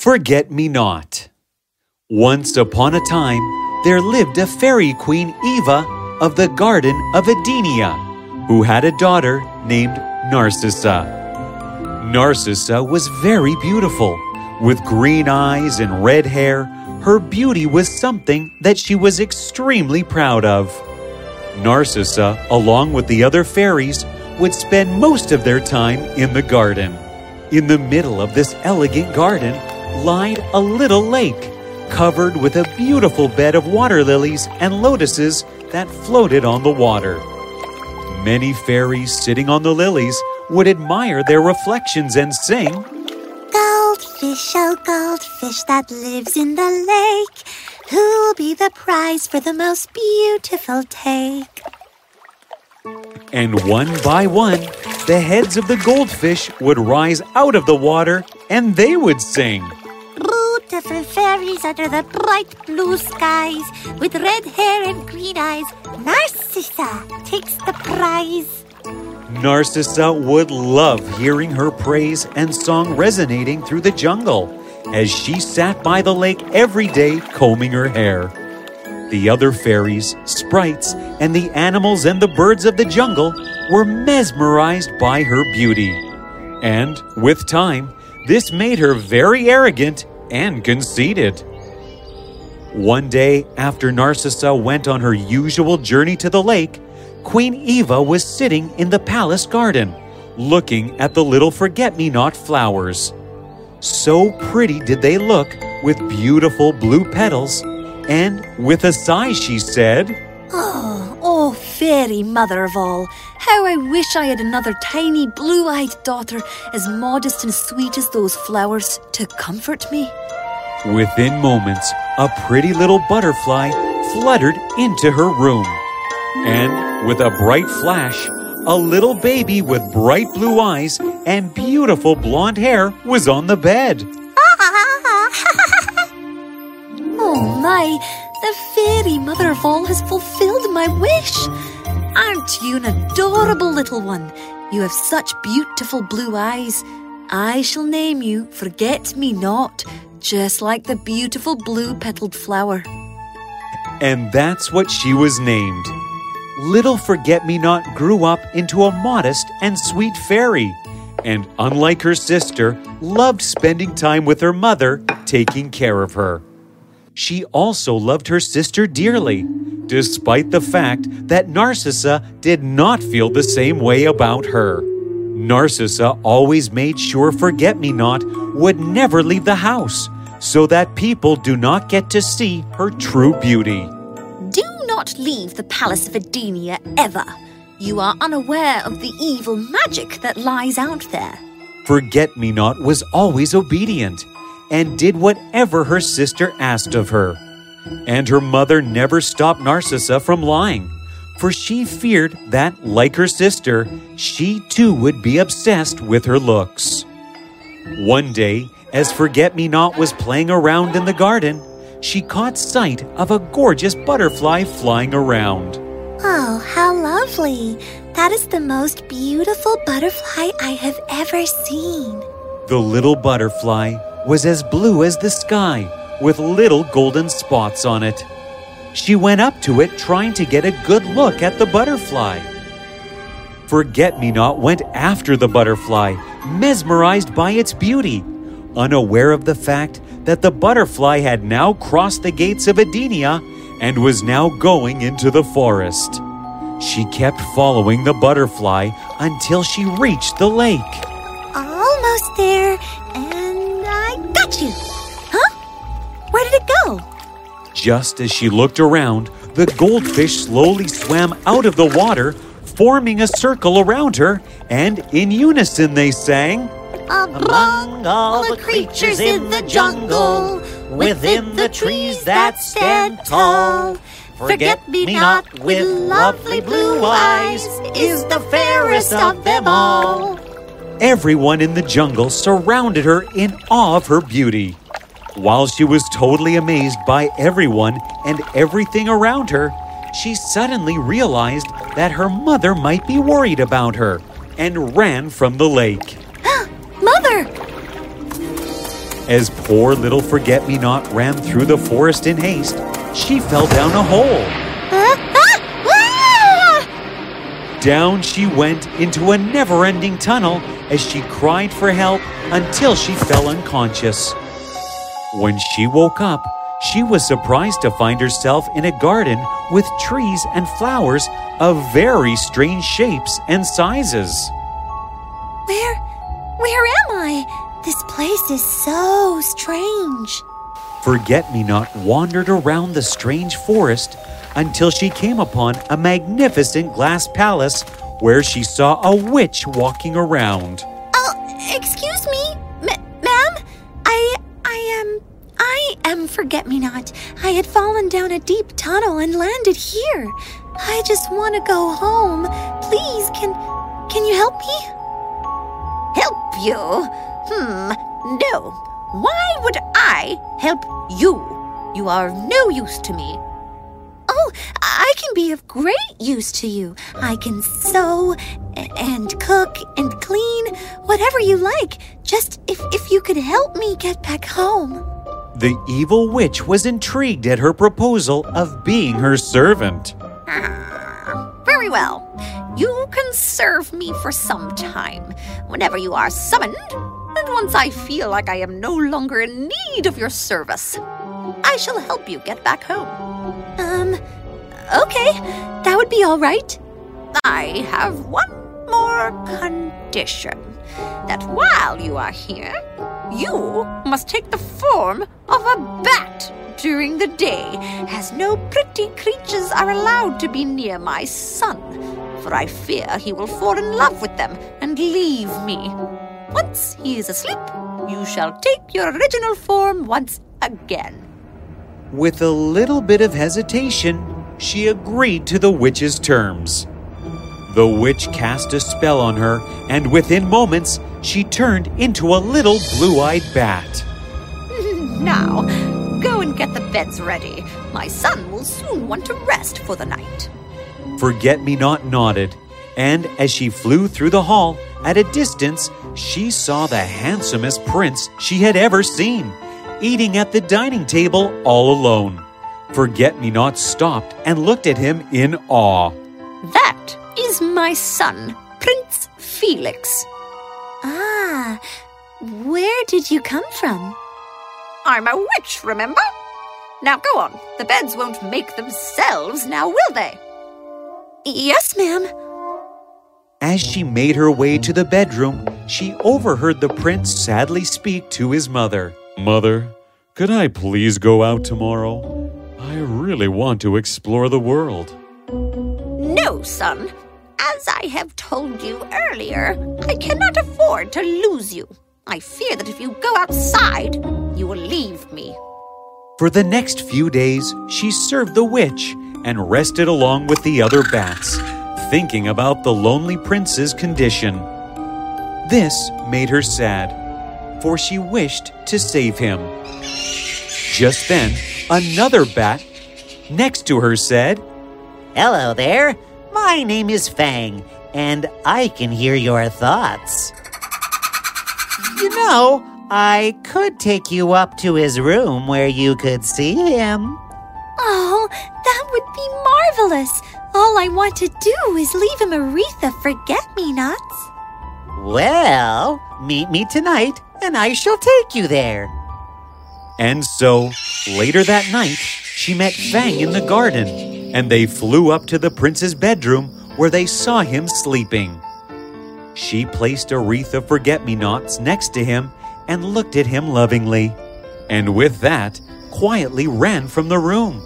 Forget Me Not. Once upon a time, there lived a fairy queen Eva of the Garden of Edenia, who had a daughter named Narcissa. Narcissa was very beautiful. With green eyes and red hair, her beauty was something that she was extremely proud of. Narcissa, along with the other fairies, would spend most of their time in the garden. In the middle of this elegant garden lied a little lake, covered with a beautiful bed of water lilies and lotuses that floated on the water. Many fairies sitting on the lilies would admire their reflections and sing, Goldfish, oh goldfish that lives in the lake, who'll be the prize for the most beautiful take? And one by one, the heads of the goldfish would rise out of the water and they would sing. Beautiful fairies under the bright blue skies, with red hair and green eyes, Narcissa takes the prize. Narcissa would love hearing her praise and song resonating through the jungle as she sat by the lake every day combing her hair. The other fairies, sprites, and the animals and the birds of the jungle were mesmerized by her beauty. And with time, this made her very arrogant and conceited. One day, after Narcissa went on her usual journey to the lake, Queen Eva was sitting in the palace garden, looking at the little forget me not flowers. So pretty did they look with beautiful blue petals, and with a sigh she said, Oh, oh, fairy mother of all, how I wish I had another tiny blue eyed daughter as modest and sweet as those flowers to comfort me. Within moments, a pretty little butterfly fluttered into her room. And with a bright flash, a little baby with bright blue eyes and beautiful blonde hair was on the bed. Ah! Oh my, the fairy mother of all has fulfilled my wish. Aren't you an adorable little one? You have such beautiful blue eyes. I shall name you Forget Me Not, just like the beautiful blue petaled flower. And that's what she was named. Little Forget Me Not grew up into a modest and sweet fairy, and unlike her sister, loved spending time with her mother, taking care of her. She also loved her sister dearly, despite the fact that Narcissa did not feel the same way about her. Narcissa always made sure Forget Me Not would never leave the house so that people do not get to see her true beauty. Do not leave the Palace of Edenia ever. You are unaware of the evil magic that lies out there. Forget Me Not was always obedient and did whatever her sister asked of her. And her mother never stopped Narcissa from lying, for she feared that, like her sister, she too would be obsessed with her looks. One day, as Forget Me Not was playing around in the garden, she caught sight of a gorgeous butterfly flying around. Oh, how lovely! That is the most beautiful butterfly I have ever seen. The little butterfly was as blue as the sky, with little golden spots on it. She went up to it trying to get a good look at the butterfly. Forget Me Not went after the butterfly, mesmerized by its beauty, unaware of the fact that the butterfly had now crossed the gates of Edenia and was now going into the forest. She kept following the butterfly until she reached the lake. Almost there, you. Huh? Where did it go? Just as she looked around, the goldfish slowly swam out of the water, forming a circle around her, and in unison they sang, Among all the creatures in the jungle, within the trees that stand tall, Forget me not with lovely blue eyes is the fairest of them all. Everyone in the jungle surrounded her in awe of her beauty. While she was totally amazed by everyone and everything around her, she suddenly realized that her mother might be worried about her and ran from the lake. Mother! As poor little Forget Me Not ran through the forest in haste, she fell down a hole. Ah, ah, ah! Down she went into a never ending tunnel as she cried for help until she fell unconscious. When she woke up, she was surprised to find herself in a garden with trees and flowers of very strange shapes and sizes. Where, where am I? This place is so strange. Forget Me Not wandered around the strange forest until she came upon a magnificent glass palace where she saw a witch walking around. Oh, excuse me, ma- ma'am. I, I am, I am Forget Me Not. I had fallen down a deep tunnel and landed here. I just want to go home. Please, can, can you help me? Help you? Hmm, no. Why would I help you? You are no use to me. Oh, I can be of great use to you. I can sew and cook and clean, whatever you like. Just if, if you could help me get back home. The evil witch was intrigued at her proposal of being her servant. Ah, Very well. You can serve me for some time, whenever you are summoned, and once I feel like I am no longer in need of your service, I shall help you get back home. Um, okay, that would be all right. I have one more condition that while you are here, you must take the form of a bat during the day, as no pretty creatures are allowed to be near my son, for I fear he will fall in love with them and leave me. Once he is asleep, you shall take your original form once again. With a little bit of hesitation, she agreed to the witch's terms. The witch cast a spell on her, and within moments, she turned into a little blue eyed bat. Now, go and get the beds ready. My son will soon want to rest for the night. Forget Me Not nodded, and as she flew through the hall, at a distance, she saw the handsomest prince she had ever seen, eating at the dining table all alone. Forget Me Not stopped and looked at him in awe. That is my son, Prince Felix. Ah, where did you come from? I'm a witch, remember? Now go on. The beds won't make themselves now, will they? Yes, ma'am. As she made her way to the bedroom, she overheard the prince sadly speak to his mother. Mother, could I please go out tomorrow? I really want to explore the world. No, son. As I have told you earlier, I cannot afford to lose you. I fear that if you go outside, you will leave me. For the next few days, she served the witch and rested along with the other bats, thinking about the lonely prince's condition. This made her sad, for she wished to save him. Just then, another bat next to her said, Hello there. My name is Fang, and I can hear your thoughts. You know, I could take you up to his room where you could see him. Oh, that would be marvelous. All I want to do is leave him a wreath of forget me nots. Well, meet me tonight, and I shall take you there. And so, later that night, she met Fang in the garden, and they flew up to the prince's bedroom where they saw him sleeping. She placed a wreath of forget me nots next to him and looked at him lovingly, and with that, quietly ran from the room.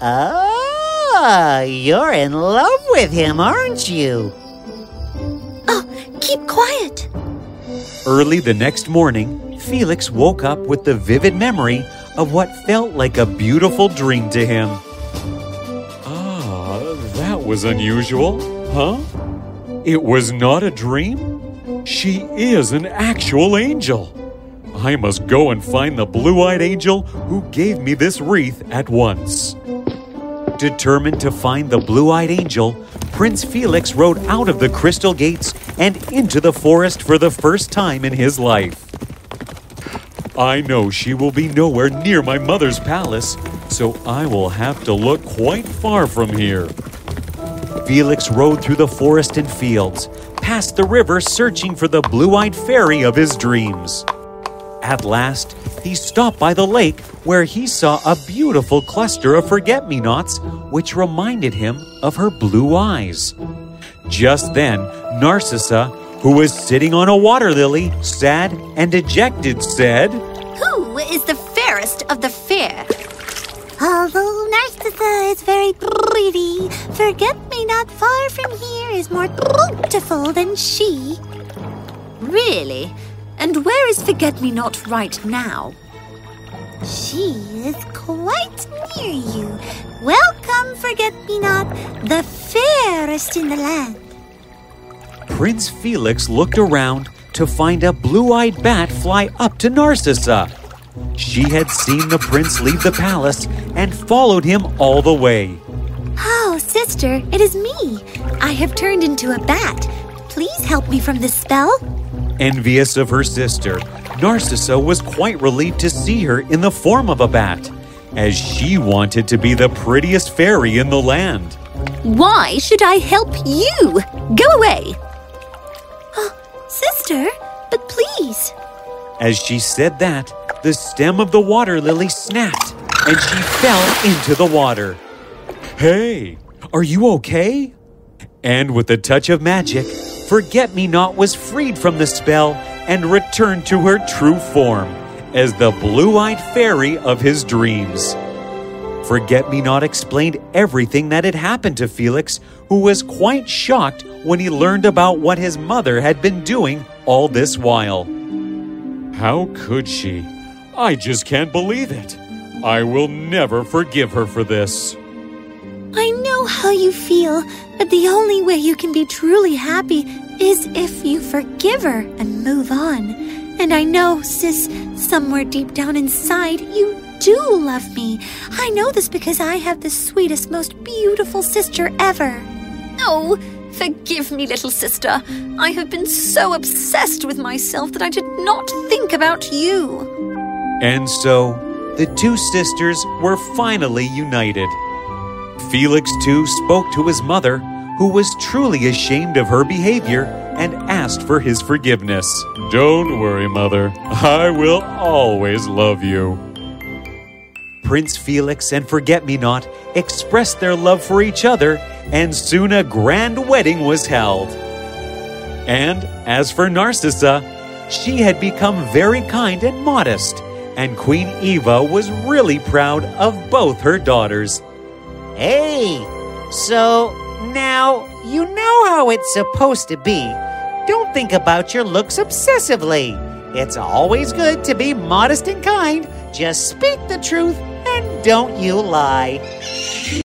Oh, you're in love with him, aren't you? Oh, keep quiet. Early the next morning, Felix woke up with the vivid memory of what felt like a beautiful dream to him. Ah, that was unusual, huh? It was not a dream? She is an actual angel. I must go and find the blue eyed angel who gave me this wreath at once. Determined to find the blue eyed angel, Prince Felix rode out of the crystal gates and into the forest for the first time in his life. I know she will be nowhere near my mother's palace, so I will have to look quite far from here. Felix rode through the forest and fields, past the river searching for the blue eyed fairy of his dreams. At last, he stopped by the lake where he saw a beautiful cluster of forget me nots, which reminded him of her blue eyes. Just then, Narcissa, who was sitting on a water lily, sad and dejected, said, Who is the fairest of the fair? Although Narcissa is very pretty, forget me not far from here is more beautiful than she. Really? And where is Forget Me Not right now? She is quite near you. Welcome, forget me not, the fairest in the land. Prince Felix looked around to find a blue eyed bat fly up to Narcissa. She had seen the prince leave the palace and followed him all the way. Oh, sister, it is me. I have turned into a bat. Please help me from this spell. Envious of her sister, Narcissa was quite relieved to see her in the form of a bat, as she wanted to be the prettiest fairy in the land. Why should I help you? Go away. Oh, sister, but please. As she said that, the stem of the water lily snapped and she fell into the water. Hey, are you okay? And with a touch of magic, Forget Me Not was freed from the spell and returned to her true form as the blue eyed fairy of his dreams. Forget Me Not explained everything that had happened to Felix, who was quite shocked when he learned about what his mother had been doing all this while. How could she? I just can't believe it. I will never forgive her for this. I know how you feel, but the only way you can be truly happy is if you forgive her and move on. And I know, sis, somewhere deep down inside, you do love me. I know this because I have the sweetest, most beautiful sister ever. Oh, forgive me, little sister. I have been so obsessed with myself that I did not think about you. And so, the two sisters were finally united. Felix, too, spoke to his mother, who was truly ashamed of her behavior and asked for his forgiveness. Don't worry, mother. I will always love you. Prince Felix and Forget Me Not expressed their love for each other, and soon a grand wedding was held. And as for Narcissa, she had become very kind and modest, and Queen Eva was really proud of both her daughters. Hey, so now you know how it's supposed to be. Don't think about your looks obsessively. It's always good to be modest and kind. Just speak the truth and don't you lie.